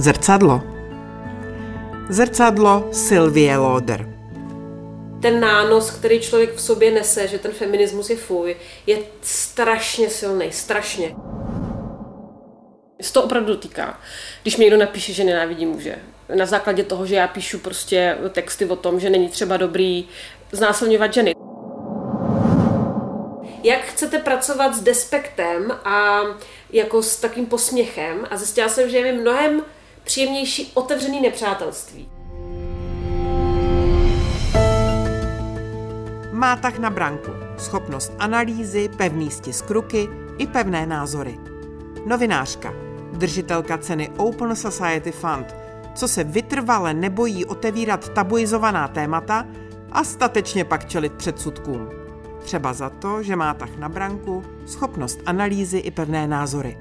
Zrcadlo. Zrcadlo Sylvie Loder. Ten nános, který člověk v sobě nese, že ten feminismus je fuj, je strašně silný, strašně. Se to opravdu dotýká. Když mi někdo napíše, že nenávidí muže, na základě toho, že já píšu prostě texty o tom, že není třeba dobrý znásilňovat ženy. Jak chcete pracovat s despektem a jako s takým posměchem a zjistila jsem, že je mi mnohem příjemnější otevřený nepřátelství. Má tak na branku schopnost analýzy, pevný stisk ruky i pevné názory. Novinářka, držitelka ceny Open Society Fund, co se vytrvale nebojí otevírat tabuizovaná témata a statečně pak čelit předsudkům. Třeba za to, že má tak na branku schopnost analýzy i pevné názory.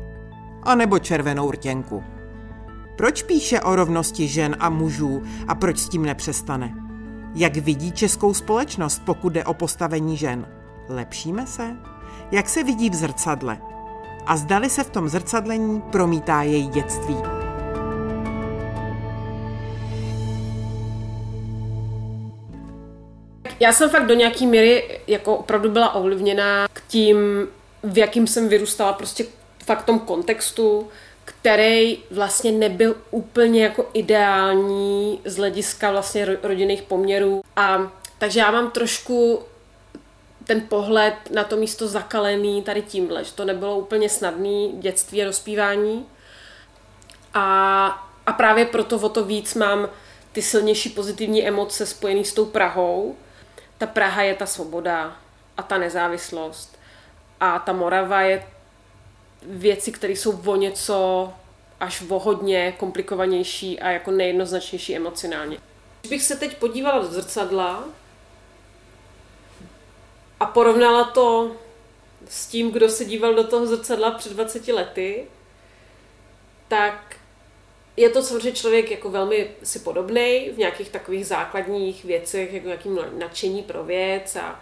A nebo červenou rtěnku. Proč píše o rovnosti žen a mužů a proč s tím nepřestane? Jak vidí českou společnost, pokud jde o postavení žen? Lepšíme se? Jak se vidí v zrcadle? A zdali se v tom zrcadlení promítá její dětství? Já jsem fakt do nějaký míry jako opravdu byla ovlivněná k tím, v jakým jsem vyrůstala, prostě fakt v tom kontextu, který vlastně nebyl úplně jako ideální z hlediska vlastně rodinných poměrů. A takže já mám trošku ten pohled na to místo zakalený tady tímhle, že to nebylo úplně snadný dětství a dospívání. A, a právě proto o to víc mám ty silnější pozitivní emoce spojené s tou Prahou. Ta Praha je ta svoboda a ta nezávislost. A ta Morava je věci, které jsou o něco až o hodně komplikovanější a jako nejednoznačnější emocionálně. Když bych se teď podívala do zrcadla a porovnala to s tím, kdo se díval do toho zrcadla před 20 lety, tak je to samozřejmě člověk jako velmi si podobný v nějakých takových základních věcech, jako nějakým nadšení pro věc a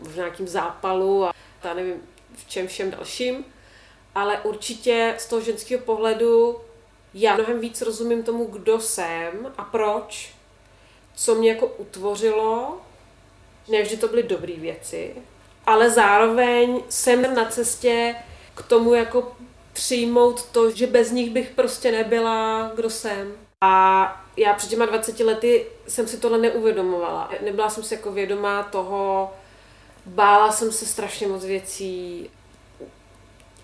v nějakým zápalu a já nevím v čem všem dalším ale určitě z toho ženského pohledu já mnohem víc rozumím tomu, kdo jsem a proč, co mě jako utvořilo. Nevždy to byly dobré věci, ale zároveň jsem na cestě k tomu jako přijmout to, že bez nich bych prostě nebyla, kdo jsem. A já před těma 20 lety jsem si tohle neuvědomovala. Nebyla jsem si jako vědomá toho, bála jsem se strašně moc věcí,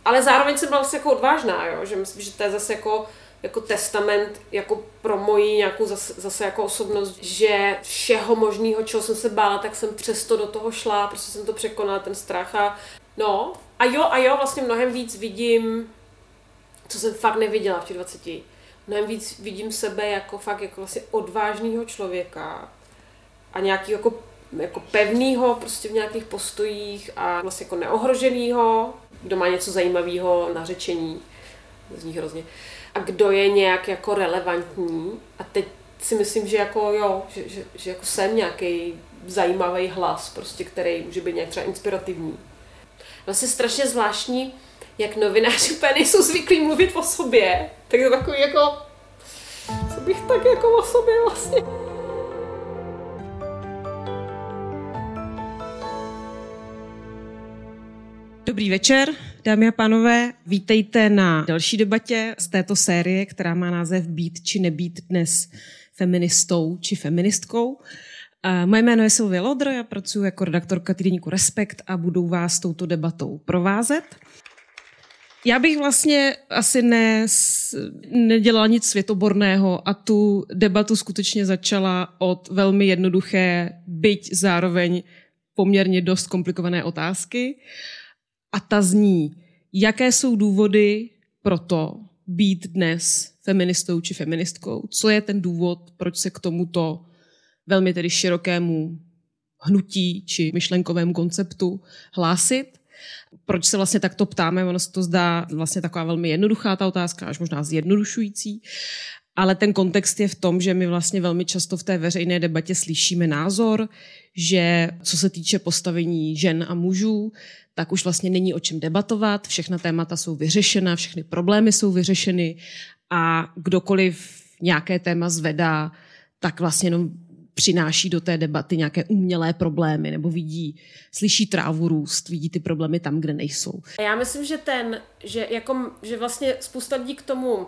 ale zároveň jsem byla vlastně jako odvážná, jo? že myslím, že to je zase jako, jako testament jako pro moji nějakou zase, zase jako osobnost, že všeho možného, čeho jsem se bála, tak jsem přesto do toho šla, prostě jsem to překonala, ten strach a no. A jo, a jo, vlastně mnohem víc vidím, co jsem fakt neviděla v těch 20. Mnohem víc vidím sebe jako fakt jako vlastně odvážného člověka a nějaký jako jako pevnýho prostě v nějakých postojích a vlastně jako neohroženýho, kdo má něco zajímavého na řečení, zní hrozně, a kdo je nějak jako relevantní a teď si myslím, že jako jo, že, že, že jako jsem nějaký zajímavý hlas, prostě, který může být nějak třeba inspirativní. Vlastně strašně zvláštní, jak novináři úplně nejsou zvyklí mluvit o sobě, tak to takový jako, co bych tak jako o sobě vlastně. Dobrý večer, dámy a pánové. Vítejte na další debatě z této série, která má název Být či nebýt dnes feministou či feministkou. Moje jméno je Silvia Lodr, já pracuji jako redaktorka týdeníku Respekt a budu vás touto debatou provázet. Já bych vlastně asi ne, nedělala nic světoborného a tu debatu skutečně začala od velmi jednoduché, byť zároveň poměrně dost komplikované otázky a ta zní, jaké jsou důvody pro to být dnes feministou či feministkou? Co je ten důvod, proč se k tomuto velmi tedy širokému hnutí či myšlenkovému konceptu hlásit? Proč se vlastně takto ptáme? Ono se to zdá vlastně taková velmi jednoduchá ta otázka, až možná zjednodušující. ale ten kontext je v tom, že my vlastně velmi často v té veřejné debatě slyšíme názor, že co se týče postavení žen a mužů, tak už vlastně není o čem debatovat, všechna témata jsou vyřešena, všechny problémy jsou vyřešeny a kdokoliv nějaké téma zvedá, tak vlastně jenom přináší do té debaty nějaké umělé problémy, nebo vidí, slyší trávu růst, vidí ty problémy tam, kde nejsou. Já myslím, že ten, že, jako, že vlastně spousta lidí k tomu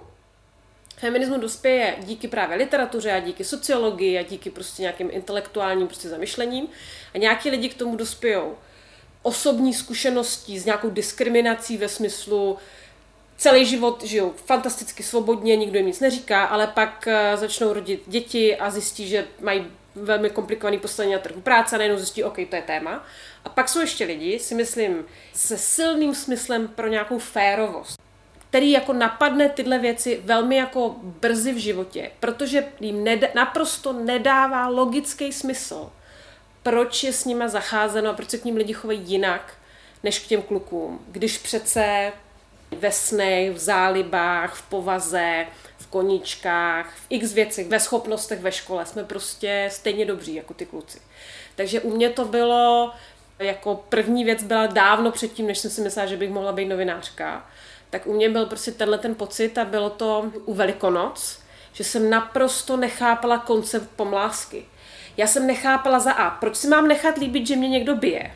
feminismu dospěje díky právě literatuře a díky sociologii a díky prostě nějakým intelektuálním prostě zamyšlením a nějaký lidi k tomu dospějou osobní zkušeností s nějakou diskriminací ve smyslu celý život žijou fantasticky svobodně, nikdo jim nic neříká, ale pak eh, začnou rodit děti a zjistí, že mají velmi komplikovaný postavení na trhu práce a najednou zjistí, OK, to je téma. A pak jsou ještě lidi, si myslím, se silným smyslem pro nějakou férovost který jako napadne tyhle věci velmi jako brzy v životě, protože jim ned- naprosto nedává logický smysl, proč je s nima zacházeno a proč se k ním lidi chovají jinak, než k těm klukům. Když přece ve snech, v zálibách, v povaze, v koníčkách, v x věcech, ve schopnostech ve škole jsme prostě stejně dobří jako ty kluci. Takže u mě to bylo, jako první věc byla dávno předtím, než jsem si myslela, že bych mohla být novinářka tak u mě byl prostě tenhle ten pocit a bylo to u Velikonoc, že jsem naprosto nechápala koncept pomlásky. Já jsem nechápala za A, proč si mám nechat líbit, že mě někdo bije?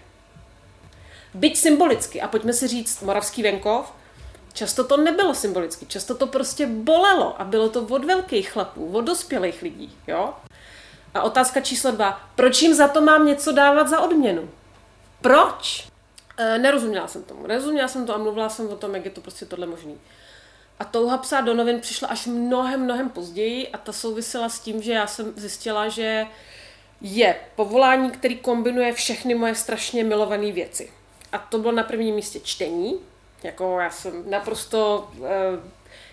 Byť symbolicky. A pojďme si říct, Moravský venkov, často to nebylo symbolicky, často to prostě bolelo a bylo to od velkých chlapů, od dospělých lidí, jo? A otázka číslo dva, proč jim za to mám něco dávat za odměnu? Proč? E, nerozuměla jsem tomu. Nerozuměla jsem to a mluvila jsem o tom, jak je to prostě tohle možný. A touha psát do novin přišla až mnohem, mnohem později a ta souvisela s tím, že já jsem zjistila, že je povolání, který kombinuje všechny moje strašně milované věci. A to bylo na prvním místě čtení. Jako já jsem naprosto uh,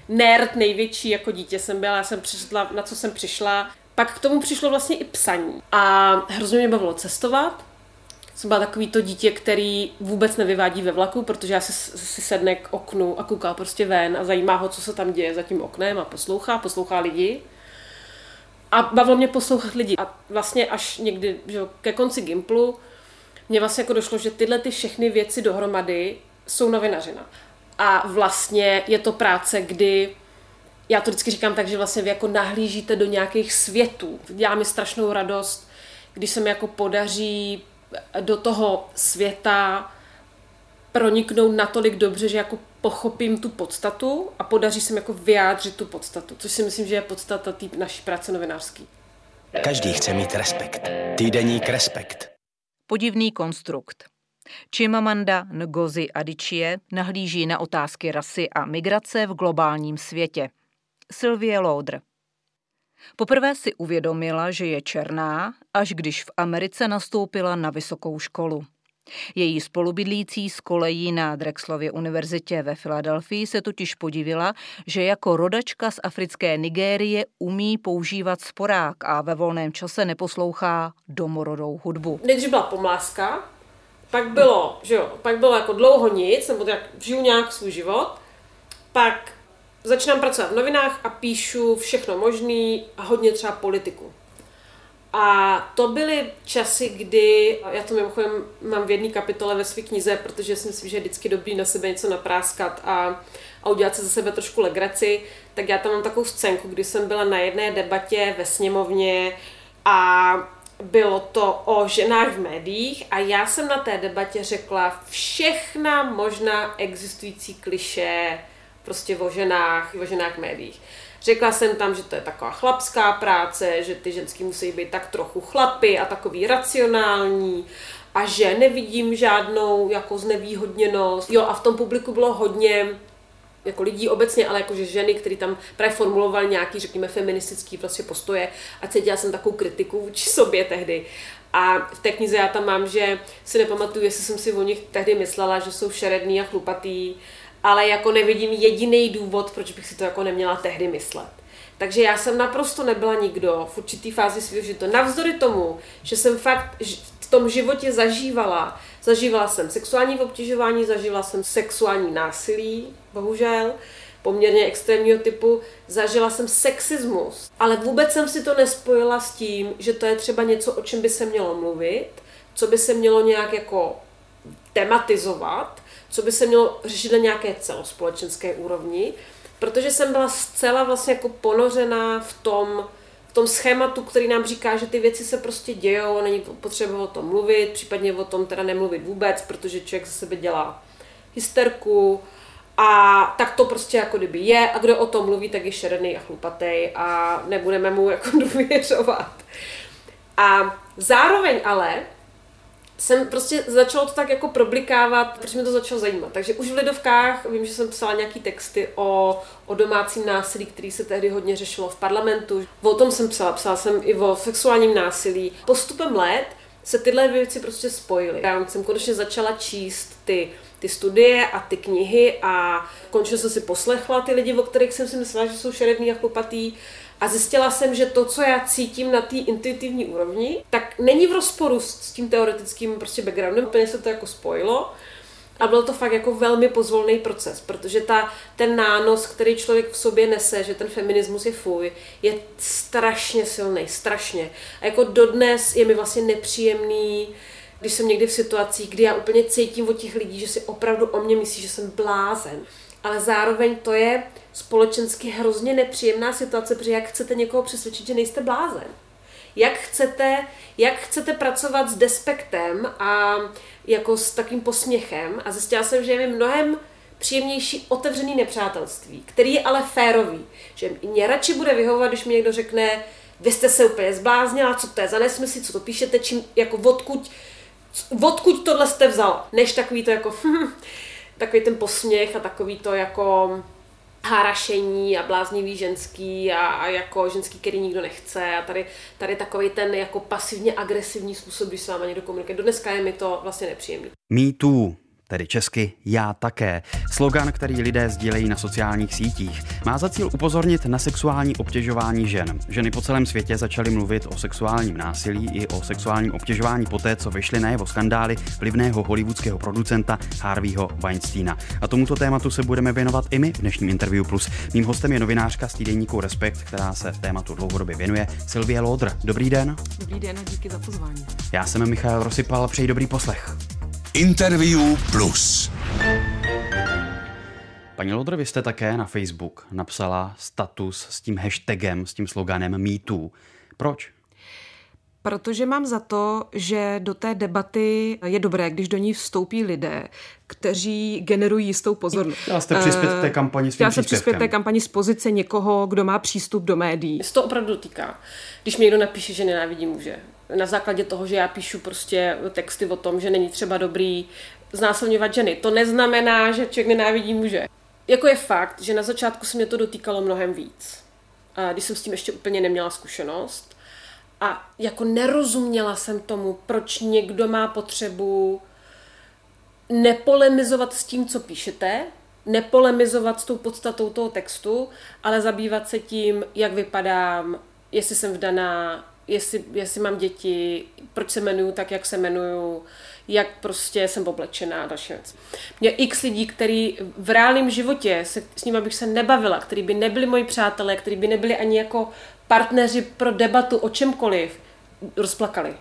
nerd největší, jako dítě jsem byla, já jsem přišla, na co jsem přišla. Pak k tomu přišlo vlastně i psaní. A hrozně mě bavilo cestovat, jsem byla takový to dítě, který vůbec nevyvádí ve vlaku, protože já si, si sedne k oknu a kouká prostě ven a zajímá ho, co se tam děje za tím oknem a poslouchá, poslouchá lidi. A bavilo mě poslouchat lidi. A vlastně až někdy že ke konci Gimplu mě vlastně jako došlo, že tyhle ty všechny věci dohromady jsou novinařina. A vlastně je to práce, kdy já to vždycky říkám tak, že vlastně vy jako nahlížíte do nějakých světů. Dělá mi strašnou radost, když se mi jako podaří do toho světa proniknout natolik dobře, že jako pochopím tu podstatu a podaří se mi jako vyjádřit tu podstatu, což si myslím, že je podstata té naší práce novinářský. Každý chce mít respekt. Týdeník Respekt. Podivný konstrukt. Chimamanda Ngozi Adichie nahlíží na otázky rasy a migrace v globálním světě. Sylvie Laudr. Poprvé si uvědomila, že je černá, až když v Americe nastoupila na vysokou školu. Její spolubydlící z kolejí na Drexlově univerzitě ve Filadelfii se totiž podivila, že jako rodačka z africké Nigérie umí používat sporák a ve volném čase neposlouchá domorodou hudbu. Nejdřív byla pomláska, pak bylo, že jo, pak bylo jako dlouho nic, nebo tak žiju nějak svůj život, pak začínám pracovat v novinách a píšu všechno možný a hodně třeba politiku. A to byly časy, kdy, já to mimochodem mám v jedné kapitole ve své knize, protože si myslím, že je vždycky dobrý na sebe něco napráskat a, a udělat se za sebe trošku legraci, tak já tam mám takovou scénku, kdy jsem byla na jedné debatě ve sněmovně a bylo to o ženách v médiích a já jsem na té debatě řekla všechna možná existující kliše, prostě o ženách, o ženách médiích. Řekla jsem tam, že to je taková chlapská práce, že ty ženský musí být tak trochu chlapy a takový racionální a že nevidím žádnou jako znevýhodněnost. Jo a v tom publiku bylo hodně jako lidí obecně, ale jakože ženy, které tam právě formulovaly nějaký, řekněme, feministický prostě postoje a cítila jsem takovou kritiku vůči sobě tehdy. A v té knize já tam mám, že si nepamatuju, jestli jsem si o nich tehdy myslela, že jsou šeredný a chlupatý, ale jako nevidím jediný důvod, proč bych si to jako neměla tehdy myslet. Takže já jsem naprosto nebyla nikdo v určitý fázi svého života. Navzdory tomu, že jsem fakt v tom životě zažívala, zažívala jsem sexuální obtěžování, zažívala jsem sexuální násilí, bohužel, poměrně extrémního typu, zažila jsem sexismus, ale vůbec jsem si to nespojila s tím, že to je třeba něco, o čem by se mělo mluvit, co by se mělo nějak jako tematizovat, co by se mělo řešit na nějaké celospolečenské úrovni, protože jsem byla zcela vlastně jako ponořená v tom, v tom schématu, který nám říká, že ty věci se prostě dějou, není potřeba o tom mluvit, případně o tom teda nemluvit vůbec, protože člověk ze sebe dělá hysterku a tak to prostě jako kdyby je a kdo o tom mluví, tak je šeredný a chlupatý a nebudeme mu jako důvěřovat. A zároveň ale jsem prostě začala to tak jako problikávat, protože mi to začalo zajímat. Takže už v Lidovkách vím, že jsem psala nějaký texty o, o domácím násilí, který se tehdy hodně řešilo v parlamentu. O tom jsem psala, psala jsem i o sexuálním násilí. Postupem let se tyhle věci prostě spojily. Já jsem konečně začala číst ty, ty studie a ty knihy a konečně jsem si poslechla ty lidi, o kterých jsem si myslela, že jsou šeredný a chlupatý a zjistila jsem, že to, co já cítím na té intuitivní úrovni, tak není v rozporu s, tím teoretickým prostě backgroundem, úplně se to jako spojilo. A byl to fakt jako velmi pozvolný proces, protože ta, ten nános, který člověk v sobě nese, že ten feminismus je fuj, je strašně silný, strašně. A jako dodnes je mi vlastně nepříjemný, když jsem někdy v situacích, kdy já úplně cítím od těch lidí, že si opravdu o mě myslí, že jsem blázen. Ale zároveň to je společensky hrozně nepříjemná situace, protože jak chcete někoho přesvědčit, že nejste blázen? Jak chcete, jak chcete pracovat s despektem a jako s takým posměchem a zjistila jsem, že je mi mnohem příjemnější otevřený nepřátelství, který je ale férový. Že mě radši bude vyhovovat, když mi někdo řekne, vy jste se úplně zbláznila, co to je za nesmysl, co to píšete, čím, jako odkud, odkud tohle jste vzala, než takový to jako, takový ten posměch a takový to jako harašení a bláznivý ženský a, a jako ženský, který nikdo nechce a tady, tady takový ten jako pasivně agresivní způsob, když s váma někdo komunikuje. Do dneska je mi to vlastně nepříjemný. Me too tedy česky já také. Slogan, který lidé sdílejí na sociálních sítích, má za cíl upozornit na sexuální obtěžování žen. Ženy po celém světě začaly mluvit o sexuálním násilí i o sexuálním obtěžování poté, co vyšly na jeho skandály vlivného hollywoodského producenta Harveyho Weinsteina. A tomuto tématu se budeme věnovat i my v dnešním Interview Plus. Mým hostem je novinářka z týdenníku Respekt, která se tématu dlouhodobě věnuje, Sylvie Lodr. Dobrý den. Dobrý den a díky za pozvání. Já jsem Michal Rosypal, přeji dobrý poslech. Interview Plus. Paní Lodr, vy jste také na Facebook napsala status s tím hashtagem, s tím sloganem MeToo. Proč? Protože mám za to, že do té debaty je dobré, když do ní vstoupí lidé, kteří generují jistou pozornost. Chtěla jste přispět té kampani Chtěla jsem přispět té kampani z pozice někoho, kdo má přístup do médií. Se to opravdu dotýká. Když mi někdo napíše, že nenávidí muže, na základě toho, že já píšu prostě texty o tom, že není třeba dobrý znásilňovat ženy. To neznamená, že člověk nenávidí muže. Jako je fakt, že na začátku se mě to dotýkalo mnohem víc. Když jsem s tím ještě úplně neměla zkušenost. A jako nerozuměla jsem tomu, proč někdo má potřebu nepolemizovat s tím, co píšete, nepolemizovat s tou podstatou toho textu, ale zabývat se tím, jak vypadám, jestli jsem vdaná, jestli, jestli mám děti, proč se jmenuju tak, jak se jmenuju, jak prostě jsem oblečená a další věc. Mě x lidí, který v reálném životě se, s nimi bych se nebavila, který by nebyli moji přátelé, který by nebyli ani jako partneři pro debatu o čemkoliv, rozplakali.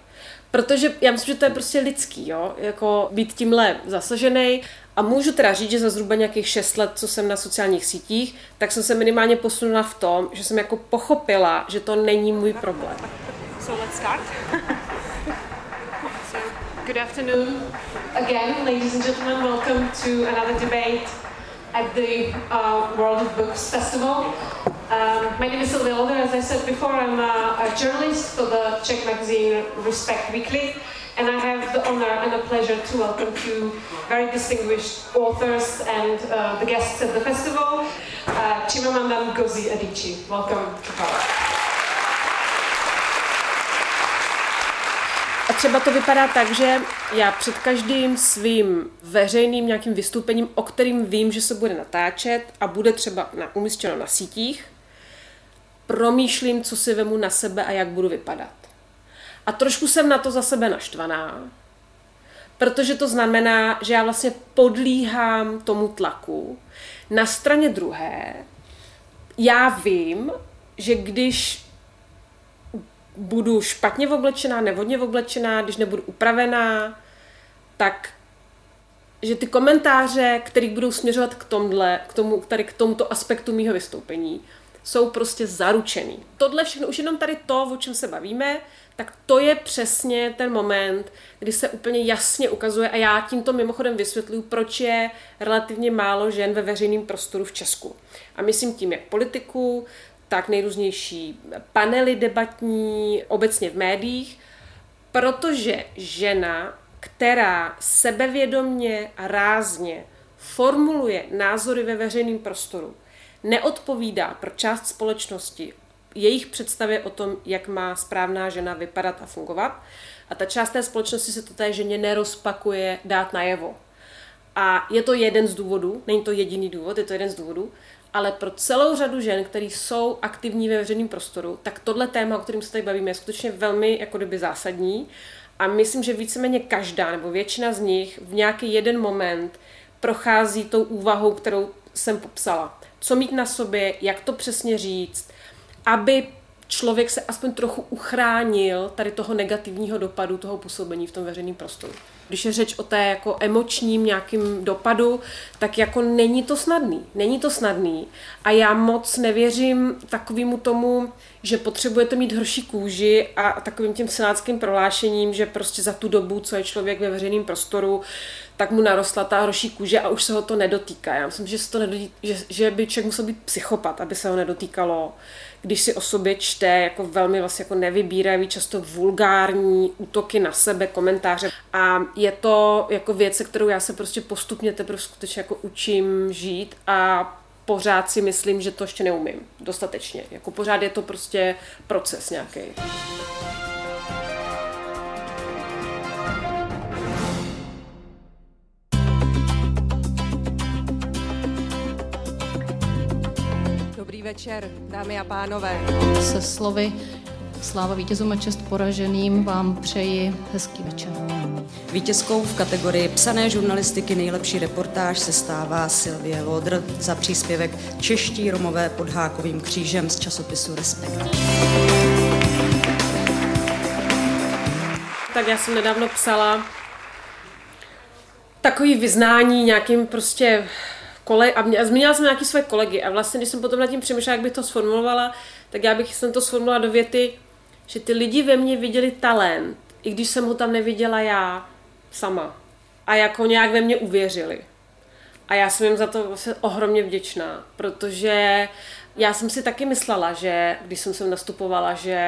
Protože já myslím, že to je prostě lidský, jo? jako být tímhle zasažený. A můžu teda říct, že za zhruba nějakých 6 let, co jsem na sociálních sítích, tak jsem se minimálně posunula v tom, že jsem jako pochopila, že to není můj problém. So let's start. so, good afternoon again, ladies and gentlemen. Welcome to another debate at the uh, World of Books Festival. Um, my name is Sylvia Older. As I said before, I'm a, a journalist for the Czech magazine Respect Weekly. And I have the honor and the pleasure to welcome two very distinguished authors and uh, the guests at the festival, uh, Chimamanda Ngozi Adichie. Welcome to Power. A třeba to vypadá tak, že já před každým svým veřejným nějakým vystoupením, o kterým vím, že se bude natáčet a bude třeba na, umístěno na sítích, promýšlím, co si vemu na sebe a jak budu vypadat. A trošku jsem na to za sebe naštvaná, protože to znamená, že já vlastně podlíhám tomu tlaku. Na straně druhé, já vím, že když budu špatně oblečená, nevodně oblečená, když nebudu upravená, tak že ty komentáře, které budou směřovat k tomhle, k tomu, tady k tomuto aspektu mýho vystoupení, jsou prostě zaručený. Tohle všechno, už jenom tady to, o čem se bavíme, tak to je přesně ten moment, kdy se úplně jasně ukazuje, a já tímto mimochodem vysvětluju, proč je relativně málo žen ve veřejném prostoru v Česku. A myslím tím jak politiku, tak nejrůznější panely debatní, obecně v médiích, protože žena, která sebevědomně a rázně formuluje názory ve veřejném prostoru, neodpovídá pro část společnosti jejich představě o tom, jak má správná žena vypadat a fungovat. A ta část té společnosti se to té ženě nerozpakuje dát najevo. A je to jeden z důvodů, není to jediný důvod, je to jeden z důvodů, ale pro celou řadu žen, které jsou aktivní ve veřejném prostoru, tak tohle téma, o kterém se tady bavíme, je skutečně velmi jako kdyby zásadní. A myslím, že víceméně každá nebo většina z nich v nějaký jeden moment prochází tou úvahou, kterou jsem popsala. Co mít na sobě, jak to přesně říct, aby člověk se aspoň trochu uchránil tady toho negativního dopadu toho působení v tom veřejném prostoru. Když je řeč o té jako emočním nějakým dopadu, tak jako není to snadný. Není to snadný. A já moc nevěřím takovému tomu, že potřebujete mít horší kůži a takovým tím senátským prohlášením, že prostě za tu dobu, co je člověk ve veřejném prostoru, tak mu narostla ta horší kůže a už se ho to nedotýká. Já myslím, že, se to nedotýká, že, že by člověk musel být psychopat, aby se ho nedotýkalo když si o sobě čte jako velmi vlastně jako nevybíravý, často vulgární útoky na sebe, komentáře. A je to jako věc, se kterou já se prostě postupně teprve skutečně jako učím žít a pořád si myslím, že to ještě neumím dostatečně. Jako pořád je to prostě proces nějaký. Večer, dámy a pánové. Se slovy Sláva vítězům a čest poraženým vám přeji hezký večer. Vítězkou v kategorii psané žurnalistiky nejlepší reportáž se stává Silvie Lodr za příspěvek Čeští Romové pod Hákovým křížem z časopisu Respekt. Tak já jsem nedávno psala takový vyznání nějakým prostě kole, a, mě, a zmínila jsem nějaký své kolegy a vlastně, když jsem potom nad tím přemýšlela, jak bych to sformulovala, tak já bych jsem to sformulovala do věty, že ty lidi ve mně viděli talent, i když jsem ho tam neviděla já sama. A jako nějak ve mně uvěřili. A já jsem jim za to vlastně ohromně vděčná, protože já jsem si taky myslela, že když jsem sem nastupovala, že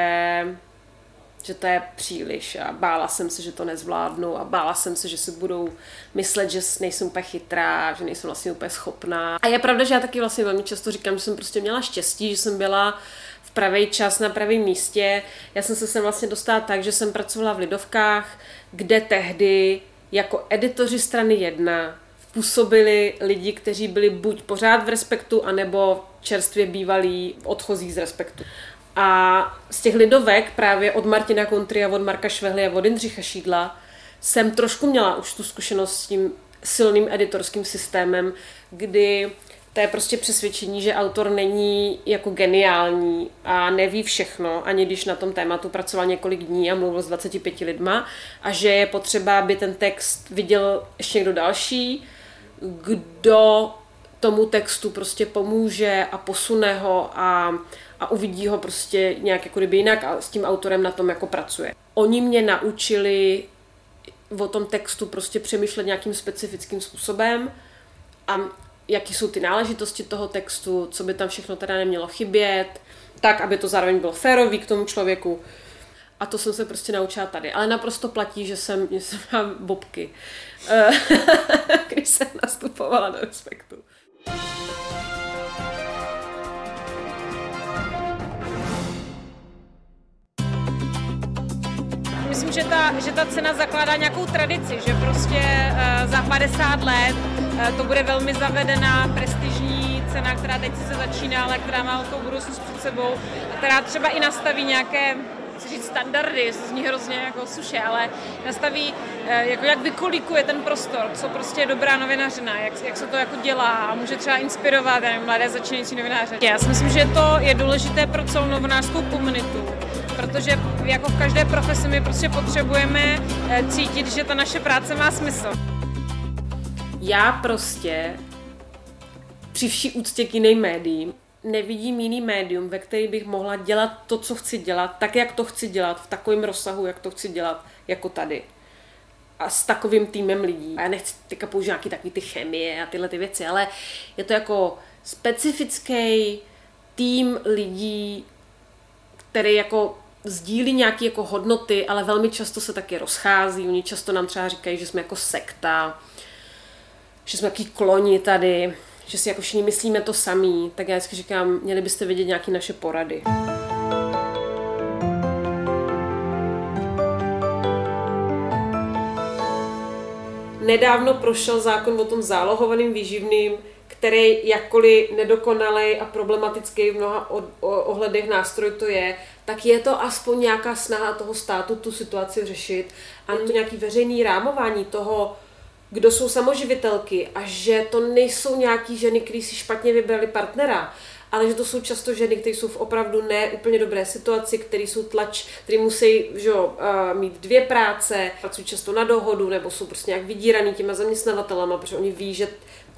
že to je příliš a bála jsem se, že to nezvládnu a bála jsem se, že si budou myslet, že nejsem úplně chytrá, že nejsem vlastně úplně schopná. A je pravda, že já taky vlastně velmi často říkám, že jsem prostě měla štěstí, že jsem byla v pravý čas na pravém místě. Já jsem se sem vlastně dostala tak, že jsem pracovala v Lidovkách, kde tehdy jako editoři strany 1 působili lidi, kteří byli buď pořád v respektu, anebo čerstvě bývalí odchozí z respektu. A z těch lidovek právě od Martina Kontry a od Marka Švehly a od Jindřicha Šídla jsem trošku měla už tu zkušenost s tím silným editorským systémem, kdy to je prostě přesvědčení, že autor není jako geniální a neví všechno, ani když na tom tématu pracoval několik dní a mluvil s 25 lidma a že je potřeba, aby ten text viděl ještě někdo další, kdo tomu textu prostě pomůže a posune ho a a uvidí ho prostě nějak jako kdyby jinak a s tím autorem na tom jako pracuje. Oni mě naučili o tom textu prostě přemýšlet nějakým specifickým způsobem a jaký jsou ty náležitosti toho textu, co by tam všechno teda nemělo chybět, tak, aby to zároveň bylo férový k tomu člověku. A to jsem se prostě naučila tady. Ale naprosto platí, že jsem, že jsem měla bobky, když jsem nastupovala do respektu. Myslím, že ta, že ta cena zakládá nějakou tradici, že prostě uh, za 50 let uh, to bude velmi zavedená prestižní cena, která teď se začíná, ale která má velkou budoucnost před sebou, a která třeba i nastaví nějaké říct standardy, to zní hrozně jako suše, ale nastaví, eh, jako jak vykolikuje ten prostor, co prostě je dobrá novinařina, jak, jak se to jako dělá a může třeba inspirovat nevím, mladé začínající novináře. Já si myslím, že to je důležité pro celou novinářskou komunitu, protože jako v každé profesi my prostě potřebujeme eh, cítit, že ta naše práce má smysl. Já prostě při vší úctě k jiným médiím nevidím jiný médium, ve který bych mohla dělat to, co chci dělat, tak, jak to chci dělat, v takovém rozsahu, jak to chci dělat, jako tady. A s takovým týmem lidí. A já nechci teďka použít nějaký takový ty chemie a tyhle ty věci, ale je to jako specifický tým lidí, který jako sdílí nějaké jako hodnoty, ale velmi často se taky rozchází. Oni často nám třeba říkají, že jsme jako sekta, že jsme jaký kloni tady, že si jako všichni myslíme to samý, tak já vždycky říkám, měli byste vědět nějaké naše porady. Nedávno prošel zákon o tom zálohovaným výživným, který jakkoliv nedokonalý a problematický v mnoha ohledech nástroj to je, tak je to aspoň nějaká snaha toho státu tu situaci řešit a to nějaký veřejný rámování toho, kdo jsou samoživitelky a že to nejsou nějaký ženy, které si špatně vybrali partnera, ale že to jsou často ženy, které jsou v opravdu ne úplně dobré situaci, které jsou tlač, které musí že, uh, mít dvě práce, pracují často na dohodu, nebo jsou prostě nějak vydíraný těma zaměstnavatelama, protože oni ví, že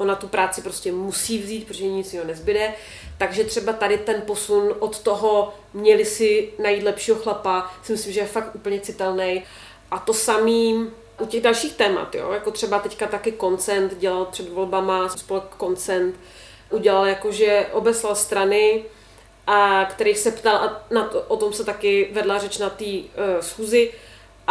ona tu práci prostě musí vzít, protože nic jiného nezbyde. Takže třeba tady ten posun od toho měli si najít lepšího chlapa, si myslím, že je fakt úplně citelný. A to samým u těch dalších témat, jo, jako třeba teďka taky koncent dělal před volbama, spolek koncent, udělal jakože obeslal strany, a kterých se ptal, a na to, o tom se taky vedla řeč na té uh, schůzi,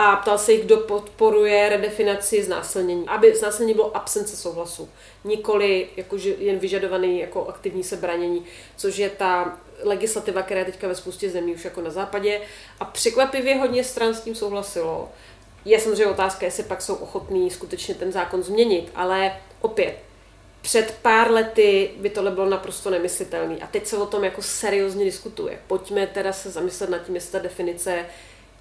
a ptal se jich, kdo podporuje redefinaci znásilnění. Aby znásilnění bylo absence souhlasu, nikoli jakože jen vyžadovaný jako aktivní sebranění, což je ta legislativa, která je teďka ve spoustě zemí už jako na západě. A překvapivě hodně stran s tím souhlasilo. Je samozřejmě otázka, jestli pak jsou ochotní skutečně ten zákon změnit, ale opět, před pár lety by tohle bylo naprosto nemyslitelné. A teď se o tom jako seriózně diskutuje. Pojďme teda se zamyslet nad tím, jestli ta definice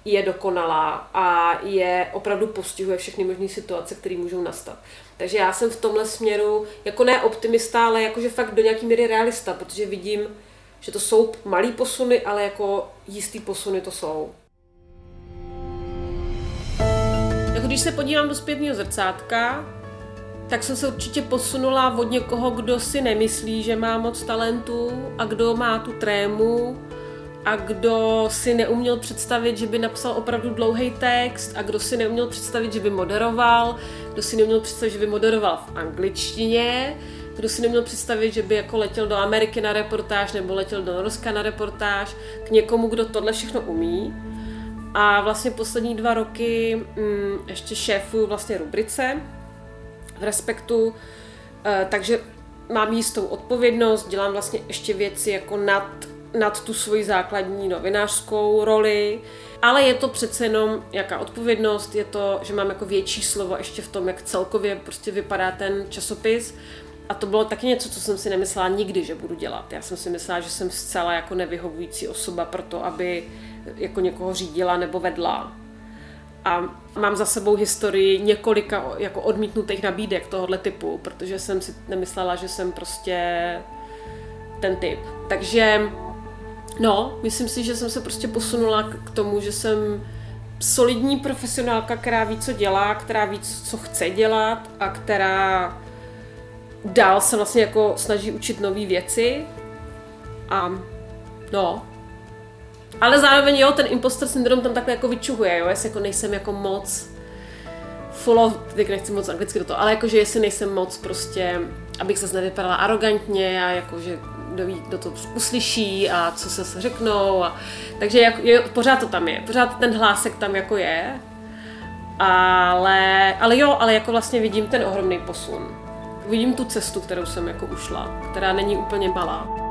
je dokonalá a je opravdu postihuje všechny možné situace, které můžou nastat. Takže já jsem v tomhle směru jako ne optimista, ale jakože fakt do nějaký míry realista, protože vidím, že to jsou malý posuny, ale jako jistý posuny to jsou. Jako když se podívám do zpětného zrcátka, tak jsem se určitě posunula od někoho, kdo si nemyslí, že má moc talentu a kdo má tu trému a kdo si neuměl představit, že by napsal opravdu dlouhý text a kdo si neuměl představit, že by moderoval, kdo si neuměl představit, že by moderoval v angličtině, kdo si neměl představit, že by jako letěl do Ameriky na reportáž nebo letěl do Norska na reportáž, k někomu, kdo tohle všechno umí. A vlastně poslední dva roky mm, ještě šéfuju vlastně rubrice v Respektu, e, takže mám jistou odpovědnost, dělám vlastně ještě věci jako nad, nad tu svoji základní novinářskou roli, ale je to přece jenom jaká odpovědnost, je to, že mám jako větší slovo ještě v tom, jak celkově prostě vypadá ten časopis. A to bylo taky něco, co jsem si nemyslela nikdy, že budu dělat. Já jsem si myslela, že jsem zcela jako nevyhovující osoba pro to, aby jako někoho řídila nebo vedla. A mám za sebou historii několika jako odmítnutých nabídek tohohle typu, protože jsem si nemyslela, že jsem prostě ten typ. Takže no, myslím si, že jsem se prostě posunula k tomu, že jsem solidní profesionálka, která ví, co dělá, která ví, co chce dělat a která dál se vlastně jako snaží učit nové věci. A no, ale zároveň jo, ten imposter syndrom tam takhle jako vyčuhuje, jo, jestli jako nejsem jako moc full of, teď nechci moc anglicky do toho, ale jakože jestli nejsem moc prostě, abych se nevypadala arrogantně a jakože kdo ví, kdo to uslyší a co se řeknou a takže jako, je, pořád to tam je, pořád ten hlásek tam jako je, ale, ale jo, ale jako vlastně vidím ten ohromný posun. Vidím tu cestu, kterou jsem jako ušla, která není úplně malá.